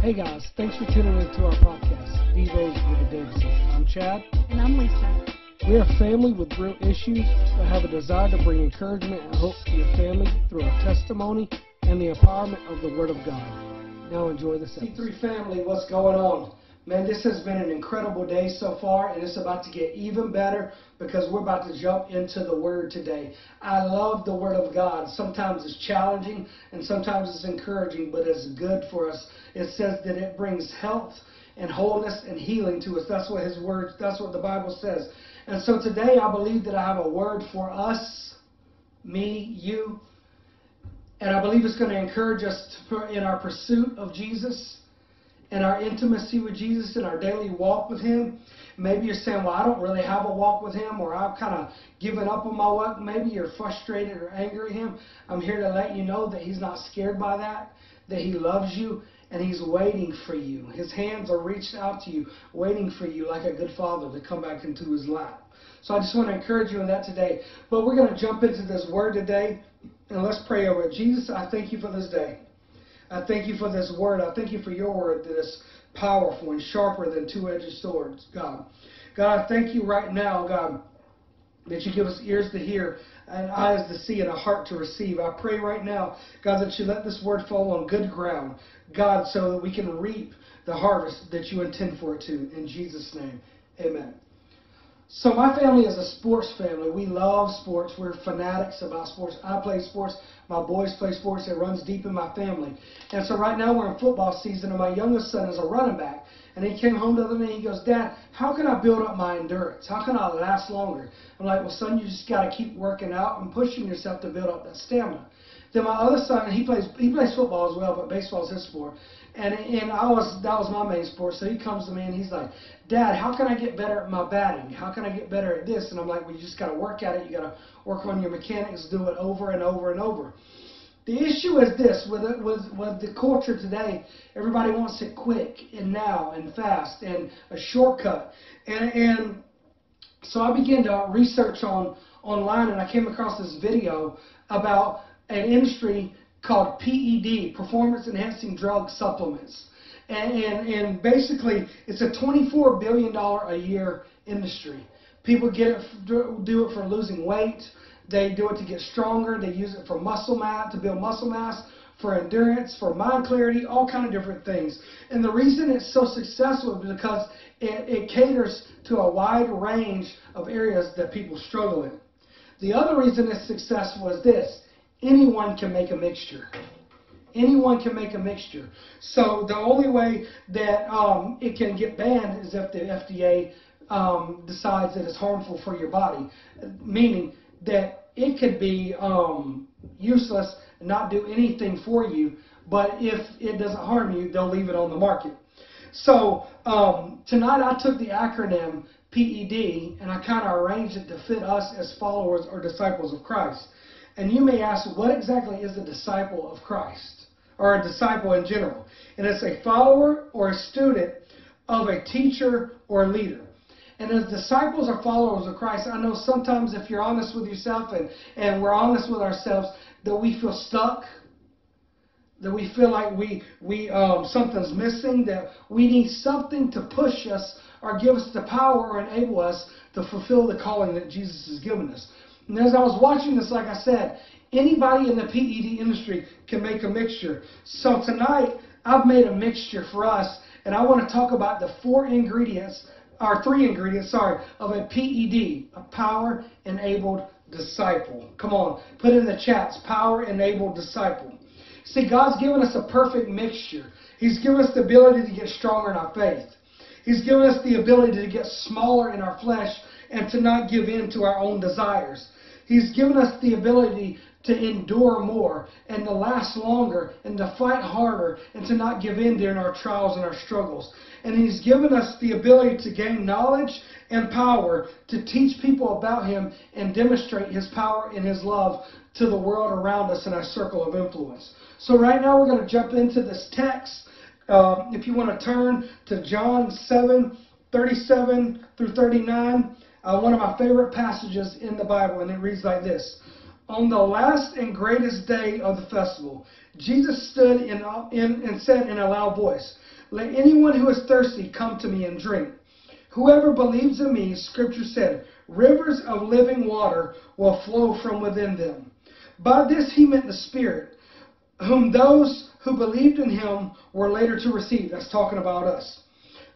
Hey guys, thanks for tuning in to our podcast, Devos with the Davises. I'm Chad. And I'm Lisa. We're a family with real issues that have a desire to bring encouragement and hope to your family through our testimony and the empowerment of the Word of God. Now enjoy the episode. C3 family, what's going on? Man, this has been an incredible day so far, and it's about to get even better because we're about to jump into the Word today. I love the Word of God. Sometimes it's challenging and sometimes it's encouraging, but it's good for us. It says that it brings health and wholeness and healing to us. That's what His Word, that's what the Bible says. And so today I believe that I have a word for us, me, you, and I believe it's going to encourage us to, in our pursuit of Jesus and our intimacy with Jesus and our daily walk with Him. Maybe you're saying, well, I don't really have a walk with Him, or I've kind of given up on my walk. Maybe you're frustrated or angry at Him. I'm here to let you know that He's not scared by that, that He loves you, and He's waiting for you. His hands are reached out to you, waiting for you like a good father to come back into His lap. So I just want to encourage you in that today. But we're going to jump into this word today, and let's pray over it. Jesus, I thank you for this day. I thank you for this word. I thank you for your word that is powerful and sharper than two-edged swords, God. God, I thank you right now, God, that you give us ears to hear and eyes to see and a heart to receive. I pray right now, God, that you let this word fall on good ground, God, so that we can reap the harvest that you intend for it to. In Jesus' name, amen. So my family is a sports family. We love sports. We're fanatics about sports. I play sports. My boys play sports. It runs deep in my family. And so right now we're in football season, and my youngest son is a running back. And he came home the other day. He goes, Dad, how can I build up my endurance? How can I last longer? I'm like, Well, son, you just got to keep working out and pushing yourself to build up that stamina. Then my other son, he plays he plays football as well, but baseball is his sport. And and I was that was my main sport. So he comes to me and he's like, Dad, how can I get better at my batting? How can I get better at this? And I'm like, well, you just got to work at it. You got to work on your mechanics, do it over and over and over. The issue is this with with with the culture today. Everybody wants it quick and now and fast and a shortcut. And and so I began to research on online and I came across this video about an industry called PED, Performance Enhancing Drug Supplements. And, and, and basically, it's a $24 billion a year industry. People get it, do it for losing weight. They do it to get stronger. They use it for muscle mass, to build muscle mass, for endurance, for mind clarity, all kind of different things. And the reason it's so successful is because it, it caters to a wide range of areas that people struggle in. The other reason it's successful is this anyone can make a mixture. Anyone can make a mixture. So the only way that um, it can get banned is if the FDA um, decides that it's harmful for your body, meaning that it could be um, useless and not do anything for you, but if it doesn't harm you, they'll leave it on the market. So um, tonight I took the acronym PED and I kind of arranged it to fit us as followers or disciples of Christ. And you may ask, what exactly is a disciple of Christ? Or a disciple in general? And it's a follower or a student of a teacher or leader. And as disciples or followers of Christ, I know sometimes if you're honest with yourself and, and we're honest with ourselves, that we feel stuck, that we feel like we, we um, something's missing, that we need something to push us or give us the power or enable us to fulfill the calling that Jesus has given us. And as I was watching this, like I said, anybody in the PED industry can make a mixture. So tonight, I've made a mixture for us, and I want to talk about the four ingredients, or three ingredients, sorry, of a PED, a power enabled disciple. Come on, put in the chats, power enabled disciple. See, God's given us a perfect mixture. He's given us the ability to get stronger in our faith. He's given us the ability to get smaller in our flesh and to not give in to our own desires. He's given us the ability to endure more and to last longer and to fight harder and to not give in during our trials and our struggles. And He's given us the ability to gain knowledge and power to teach people about Him and demonstrate His power and His love to the world around us in our circle of influence. So right now we're going to jump into this text. Um, if you want to turn to John 7, 37 through 39 uh, one of my favorite passages in the Bible, and it reads like this. On the last and greatest day of the festival, Jesus stood in, in, and said in a loud voice, Let anyone who is thirsty come to me and drink. Whoever believes in me, Scripture said, rivers of living water will flow from within them. By this he meant the Spirit, whom those who believed in him were later to receive. That's talking about us.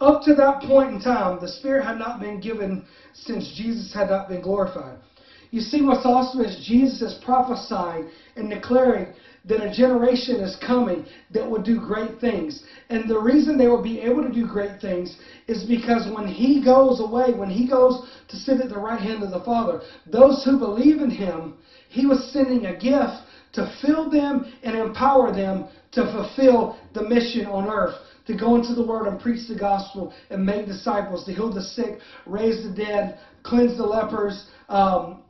Up to that point in time, the Spirit had not been given since Jesus had not been glorified. You see what's awesome is Jesus is prophesying and declaring that a generation is coming that will do great things. And the reason they will be able to do great things is because when he goes away, when he goes to sit at the right hand of the Father, those who believe in him, he was sending a gift to fill them and empower them to fulfill the mission on earth to go into the world and preach the gospel and make disciples, to heal the sick, raise the dead, cleanse the lepers, um,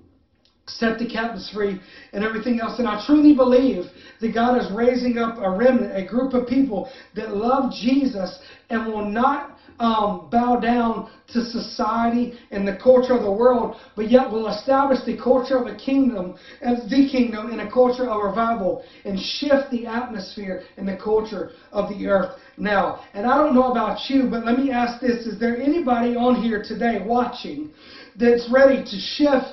set the captives free, and everything else. And I truly believe that God is raising up a remnant, a group of people that love Jesus and will not um, bow down to society and the culture of the world, but yet will establish the culture of a kingdom as the kingdom in a culture of revival and shift the atmosphere and the culture of the earth now. And I don't know about you, but let me ask this. Is there anybody on here today watching that's ready to shift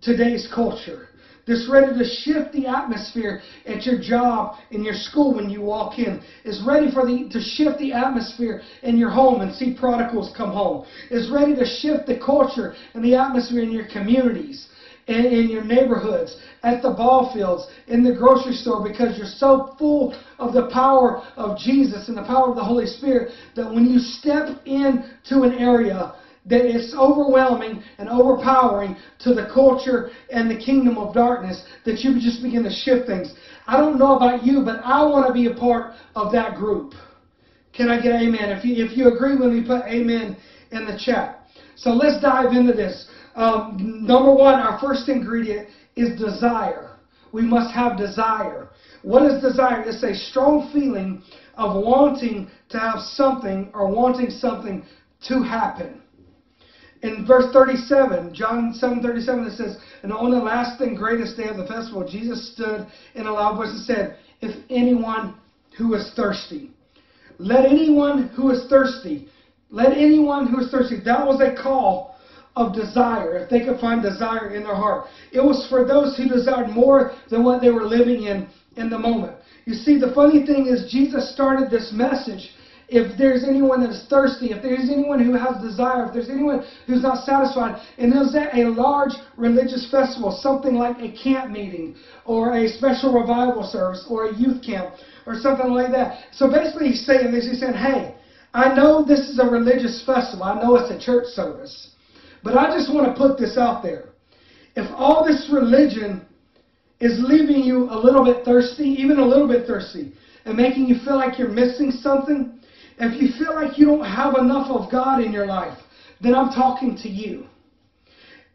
today's culture? That's ready to shift the atmosphere at your job, in your school when you walk in, is ready for the to shift the atmosphere in your home and see prodigals come home, is ready to shift the culture and the atmosphere in your communities. In, in your neighborhoods, at the ball fields, in the grocery store, because you're so full of the power of Jesus and the power of the Holy Spirit that when you step into an area, that it's overwhelming and overpowering to the culture and the kingdom of darkness that you just begin to shift things. I don't know about you, but I want to be a part of that group. Can I get amen? If you, if you agree with me, put amen in the chat. So let's dive into this. Um, number one, our first ingredient is desire. We must have desire. What is desire? It's a strong feeling of wanting to have something or wanting something to happen in verse 37, John 7 37, it says, And on the last and greatest day of the festival, Jesus stood in a loud voice and said, If anyone who is thirsty, let anyone who is thirsty, let anyone who is thirsty, that was a call of desire, if they could find desire in their heart. It was for those who desired more than what they were living in in the moment. You see, the funny thing is, Jesus started this message if there's anyone that's thirsty, if there's anyone who has desire, if there's anyone who's not satisfied, and there's a large religious festival, something like a camp meeting or a special revival service or a youth camp or something like that. So basically he's saying this, he's saying, hey, I know this is a religious festival. I know it's a church service. But I just want to put this out there. If all this religion is leaving you a little bit thirsty, even a little bit thirsty, and making you feel like you're missing something, if you feel like you don't have enough of God in your life, then I'm talking to you.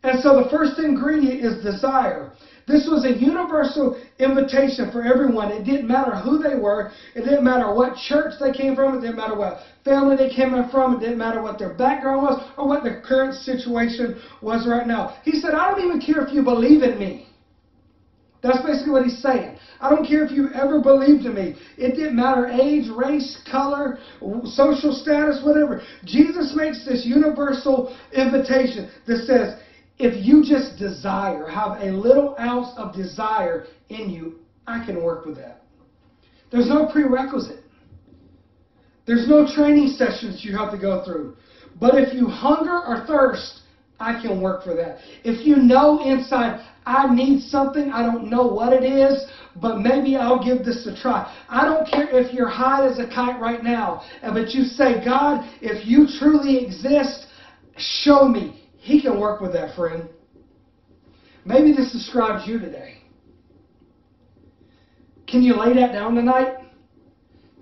And so the first ingredient is desire. This was a universal invitation for everyone. It didn't matter who they were. It didn't matter what church they came from. It didn't matter what family they came from. It didn't matter what their background was or what their current situation was right now. He said, I don't even care if you believe in me. That's basically what he's saying. I don't care if you ever believed in me. It didn't matter age, race, color, social status, whatever. Jesus makes this universal invitation that says, if you just desire, have a little ounce of desire in you, I can work with that. There's no prerequisite. There's no training sessions you have to go through. But if you hunger or thirst, I can work for that. If you know inside, I need something, I don't know what it is, but maybe I'll give this a try. I don't care if you're high as a kite right now, but you say, God, if you truly exist, show me. He can work with that, friend. Maybe this describes you today. Can you lay that down tonight?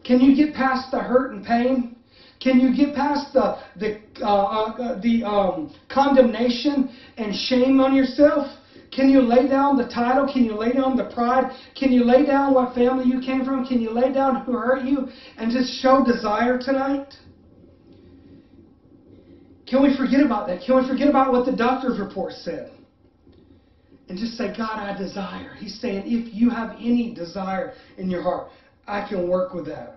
Can you get past the hurt and pain? Can you get past the the uh, uh, the um, condemnation and shame on yourself? Can you lay down the title? Can you lay down the pride? Can you lay down what family you came from? Can you lay down who hurt you and just show desire tonight? Can we forget about that? Can we forget about what the doctor's report said? And just say, God, I desire. He's saying, if you have any desire in your heart, I can work with that.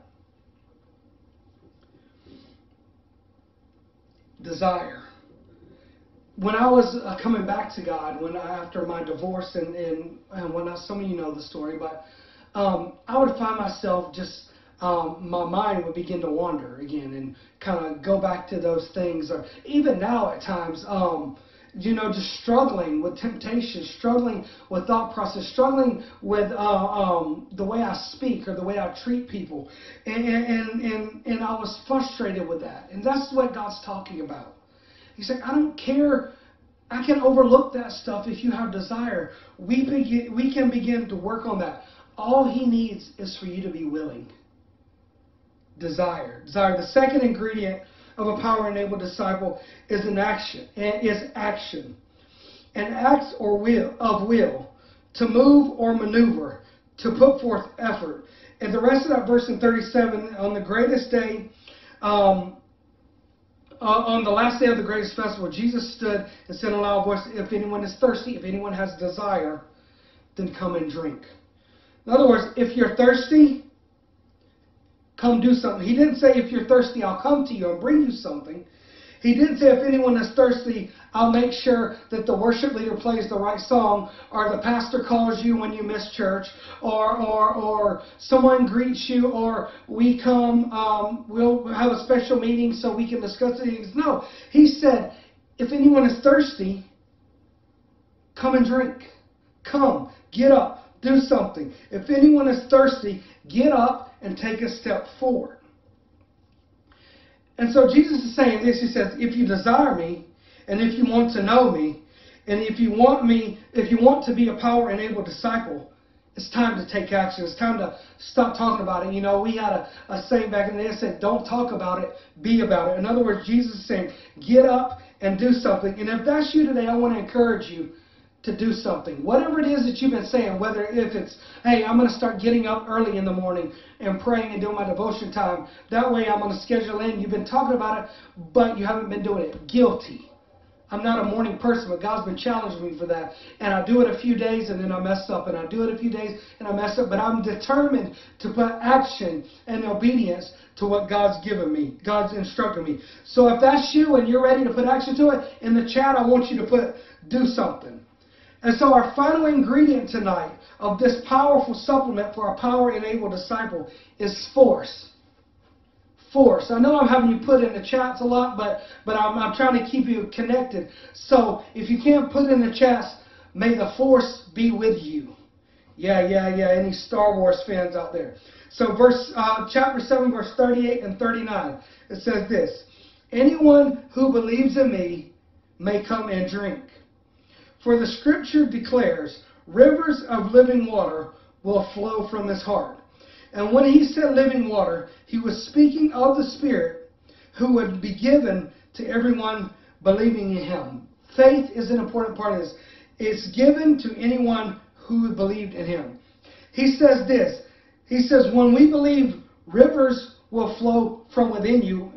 Desire. When I was uh, coming back to God, when I, after my divorce, and, and, and when I, some of you know the story, but um, I would find myself just um, my mind would begin to wander again and kind of go back to those things. Or even now at times, um, you know, just struggling with temptation, struggling with thought process, struggling with uh, um, the way I speak or the way I treat people. And, and, and, and I was frustrated with that. And that's what God's talking about. He's like, I don't care. I can overlook that stuff if you have desire. We, begin, we can begin to work on that. All he needs is for you to be willing. Desire. Desire. The second ingredient of a power-enabled disciple is an action, and is action. An act or will of will to move or maneuver, to put forth effort. And the rest of that verse in 37, on the greatest day, um, uh, on the last day of the greatest festival, Jesus stood and said in a loud voice, If anyone is thirsty, if anyone has desire, then come and drink. In other words, if you're thirsty, come do something. He didn't say, if you're thirsty, I'll come to you and bring you something. He didn't say, if anyone is thirsty, I'll make sure that the worship leader plays the right song, or the pastor calls you when you miss church, or or or someone greets you, or we come, um, we'll have a special meeting so we can discuss things. No, he said, if anyone is thirsty, come and drink. Come, get up, do something. If anyone is thirsty, get up and take a step forward. And so Jesus is saying this. He says, if you desire me, and if you want to know me, and if you want me, if you want to be a power-enabled disciple, it's time to take action. It's time to stop talking about it. You know, we had a, a saying back in the day that said, don't talk about it, be about it. In other words, Jesus is saying, get up and do something. And if that's you today, I want to encourage you to do something. Whatever it is that you've been saying, whether if it's, hey, I'm going to start getting up early in the morning and praying and doing my devotion time. That way I'm going to schedule in. You've been talking about it, but you haven't been doing it. Guilty. I'm not a morning person, but God's been challenging me for that. And I do it a few days and then I mess up. And I do it a few days and I mess up. But I'm determined to put action and obedience to what God's given me. God's instructed me. So if that's you and you're ready to put action to it, in the chat I want you to put do something. And so our final ingredient tonight of this powerful supplement for a power-enabled disciple is force. Force. I know I'm having you put in the chats a lot, but, but I'm, I'm trying to keep you connected. So if you can't put in the chats, may the force be with you. Yeah, yeah, yeah. Any Star Wars fans out there? So verse, uh, chapter 7, verse 38 and 39, it says this, Anyone who believes in me may come and drink. For the scripture declares, rivers of living water will flow from his heart. And when he said living water, he was speaking of the Spirit who would be given to everyone believing in him. Faith is an important part of this. It's given to anyone who believed in him. He says this. He says, when we believe, rivers will flow from within you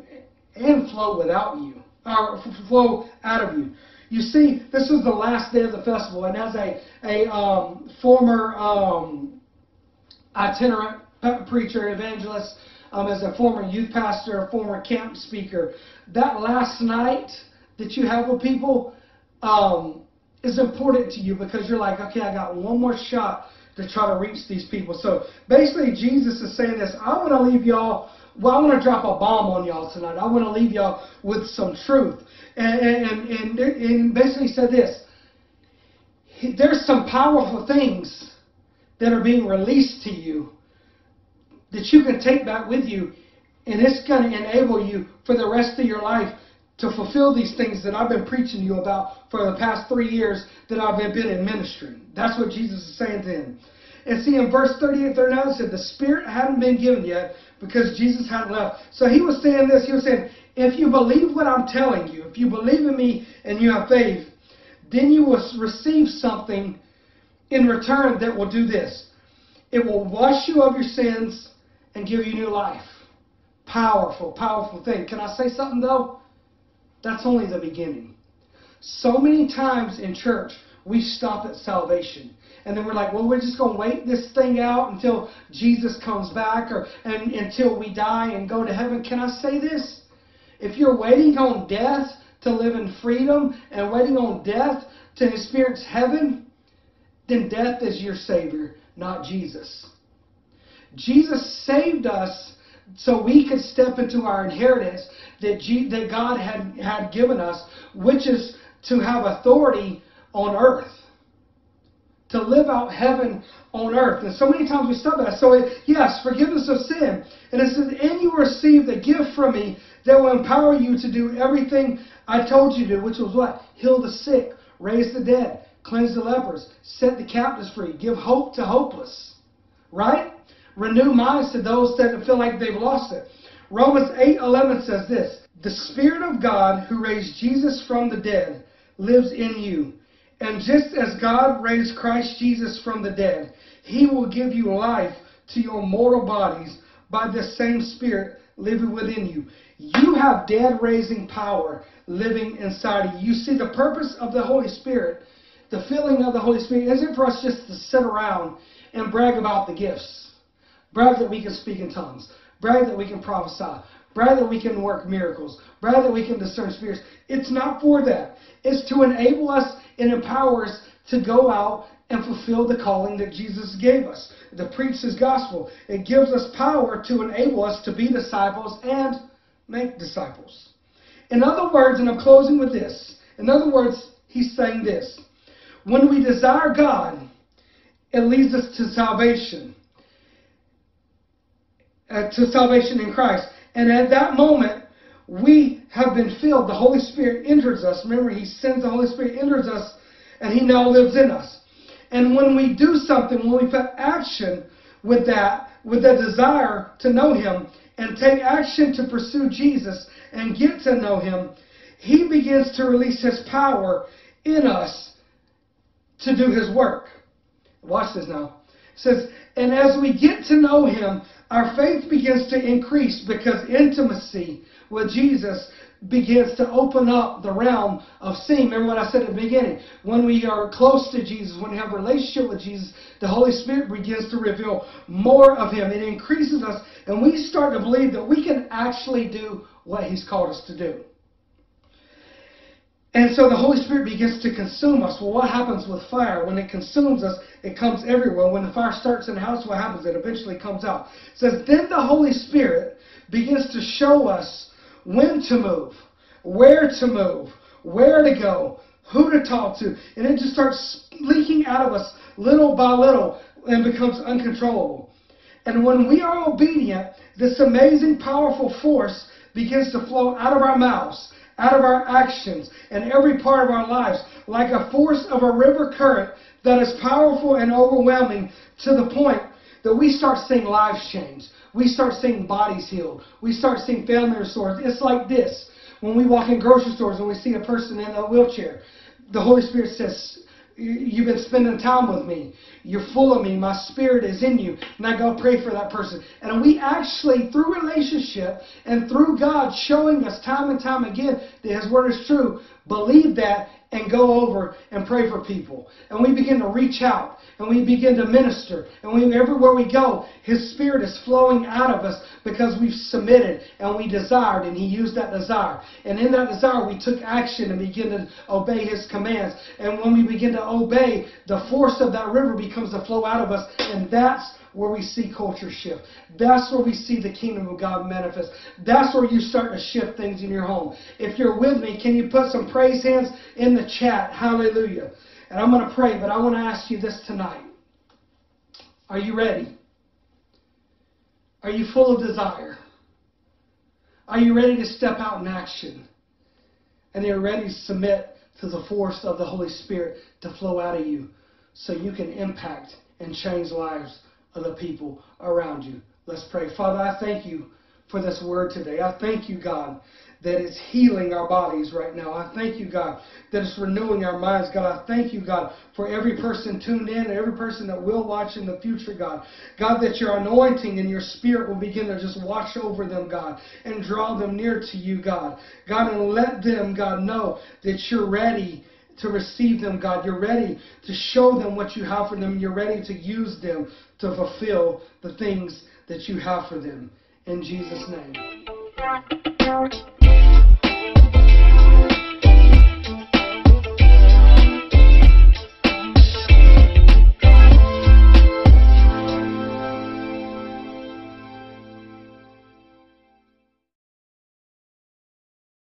and flow without you, or flow out of you. You see, this was the last day of the festival, and as a, a um, former um, itinerant preacher, evangelist, um, as a former youth pastor, a former camp speaker, that last night that you have with people um, is important to you because you're like, okay, I got one more shot to try to reach these people. So basically, Jesus is saying this I'm going to leave y'all well, I want to drop a bomb on y'all tonight. I want to leave y'all with some truth. And, and, and, and basically said this. There's some powerful things that are being released to you that you can take back with you. And it's going to enable you for the rest of your life to fulfill these things that I've been preaching to you about for the past three years that I've been in ministry. That's what Jesus is saying to him. And see, in verse 38, 39, it said, the Spirit hadn't been given yet because Jesus hadn't left. So he was saying this. He was saying, if you believe what I'm telling you, if you believe in me and you have faith, then you will receive something in return that will do this. It will wash you of your sins and give you new life. Powerful, powerful thing. Can I say something though? That's only the beginning. So many times in church, we stop at salvation. And then we're like, well, we're just going to wait this thing out until Jesus comes back or and, until we die and go to heaven. Can I say this? if you're waiting on death to live in freedom and waiting on death to experience heaven, then death is your Savior, not Jesus. Jesus saved us so we could step into our inheritance that, G- that God had, had given us, which is to have authority on earth. To live out heaven on earth. And so many times we stop that. So, it, yes, forgiveness of sin. And it says, And you receive the gift from me that will empower you to do everything I told you to which was what? Heal the sick, raise the dead, cleanse the lepers, set the captives free, give hope to hopeless. Right? Renew minds to those that feel like they've lost it. Romans 8:11 says this, "The spirit of God who raised Jesus from the dead lives in you. And just as God raised Christ Jesus from the dead, he will give you life to your mortal bodies by the same spirit living within you. You have dead raising power living inside of you. You see the purpose of the Holy Spirit the filling of the Holy Spirit isn't for us just to sit around and brag about the gifts. Brag that we can speak in tongues. Brag that we can prophesy. Brag that we can work miracles. Rather, we can discern spirits. It's not for that. It's to enable us and empower us to go out and fulfill the calling that Jesus gave us. To preach His gospel. It gives us power to enable us to be disciples and make disciples. In other words, and I'm closing with this. In other words, he's saying this. When we desire God, it leads us to salvation, uh, to salvation in Christ. And at that moment, we have been filled. The Holy Spirit enters us. Remember, He sends the Holy Spirit, enters us, and He now lives in us. And when we do something, when we put action with that, with that desire to know Him, and take action to pursue Jesus and get to know Him, He begins to release His power in us to do his work. Watch this now. Says, and as we get to know him, our faith begins to increase because intimacy with Jesus begins to open up the realm of seeing. Remember what I said at the beginning. When we are close to Jesus, when we have a relationship with Jesus, the Holy Spirit begins to reveal more of Him. It increases us, and we start to believe that we can actually do what He's called us to do. And so the Holy Spirit begins to consume us. Well, what happens with fire? When it consumes us, it comes everywhere. When the fire starts in the house, what happens? It eventually comes out. It says, then the Holy Spirit begins to show us when to move, where to move, where to go, who to talk to. And it just starts leaking out of us little by little and becomes uncontrollable. And when we are obedient, this amazing, powerful force begins to flow out of our mouths out of our actions and every part of our lives like a force of a river current that is powerful and overwhelming to the point that we start seeing lives change. We start seeing bodies healed. We start seeing family restored. It's like this. When we walk in grocery stores and we see a person in a wheelchair, the Holy Spirit says, You've been spending time with me. You're full of me. My spirit is in you. And I go pray for that person. And we actually, through relationship and through God showing us time and time again that His Word is true, believe that and go over and pray for people. And we begin to reach out and we begin to minister. And we, everywhere we go, His Spirit is flowing out of us because we've submitted and we desired, and He used that desire. And in that desire, we took action and began to obey His commands. And when we begin to obey, the force of that river becomes to flow out of us, and that's where we see culture shift. That's where we see the kingdom of God manifest. That's where you start to shift things in your home. If you're with me, can you put some praise hands in the chat? Hallelujah. And I'm going to pray, but I want to ask you this tonight. Are you ready? Are you full of desire? Are you ready to step out in action? And you're ready to submit to the force of the Holy Spirit to flow out of you so you can impact and change lives of the people around you. Let's pray. Father, I thank you for this word today. I thank you, God, that it's healing our bodies right now. I thank you, God, that it's renewing our minds. God, I thank you, God, for every person tuned in and every person that will watch in the future, God. God, that your anointing and your spirit will begin to just wash over them, God, and draw them near to you, God. God, and let them, God, know that you're ready to receive them, God. You're ready to show them what you have for them. You're ready to use them to fulfill the things that you have for them. In Jesus' name.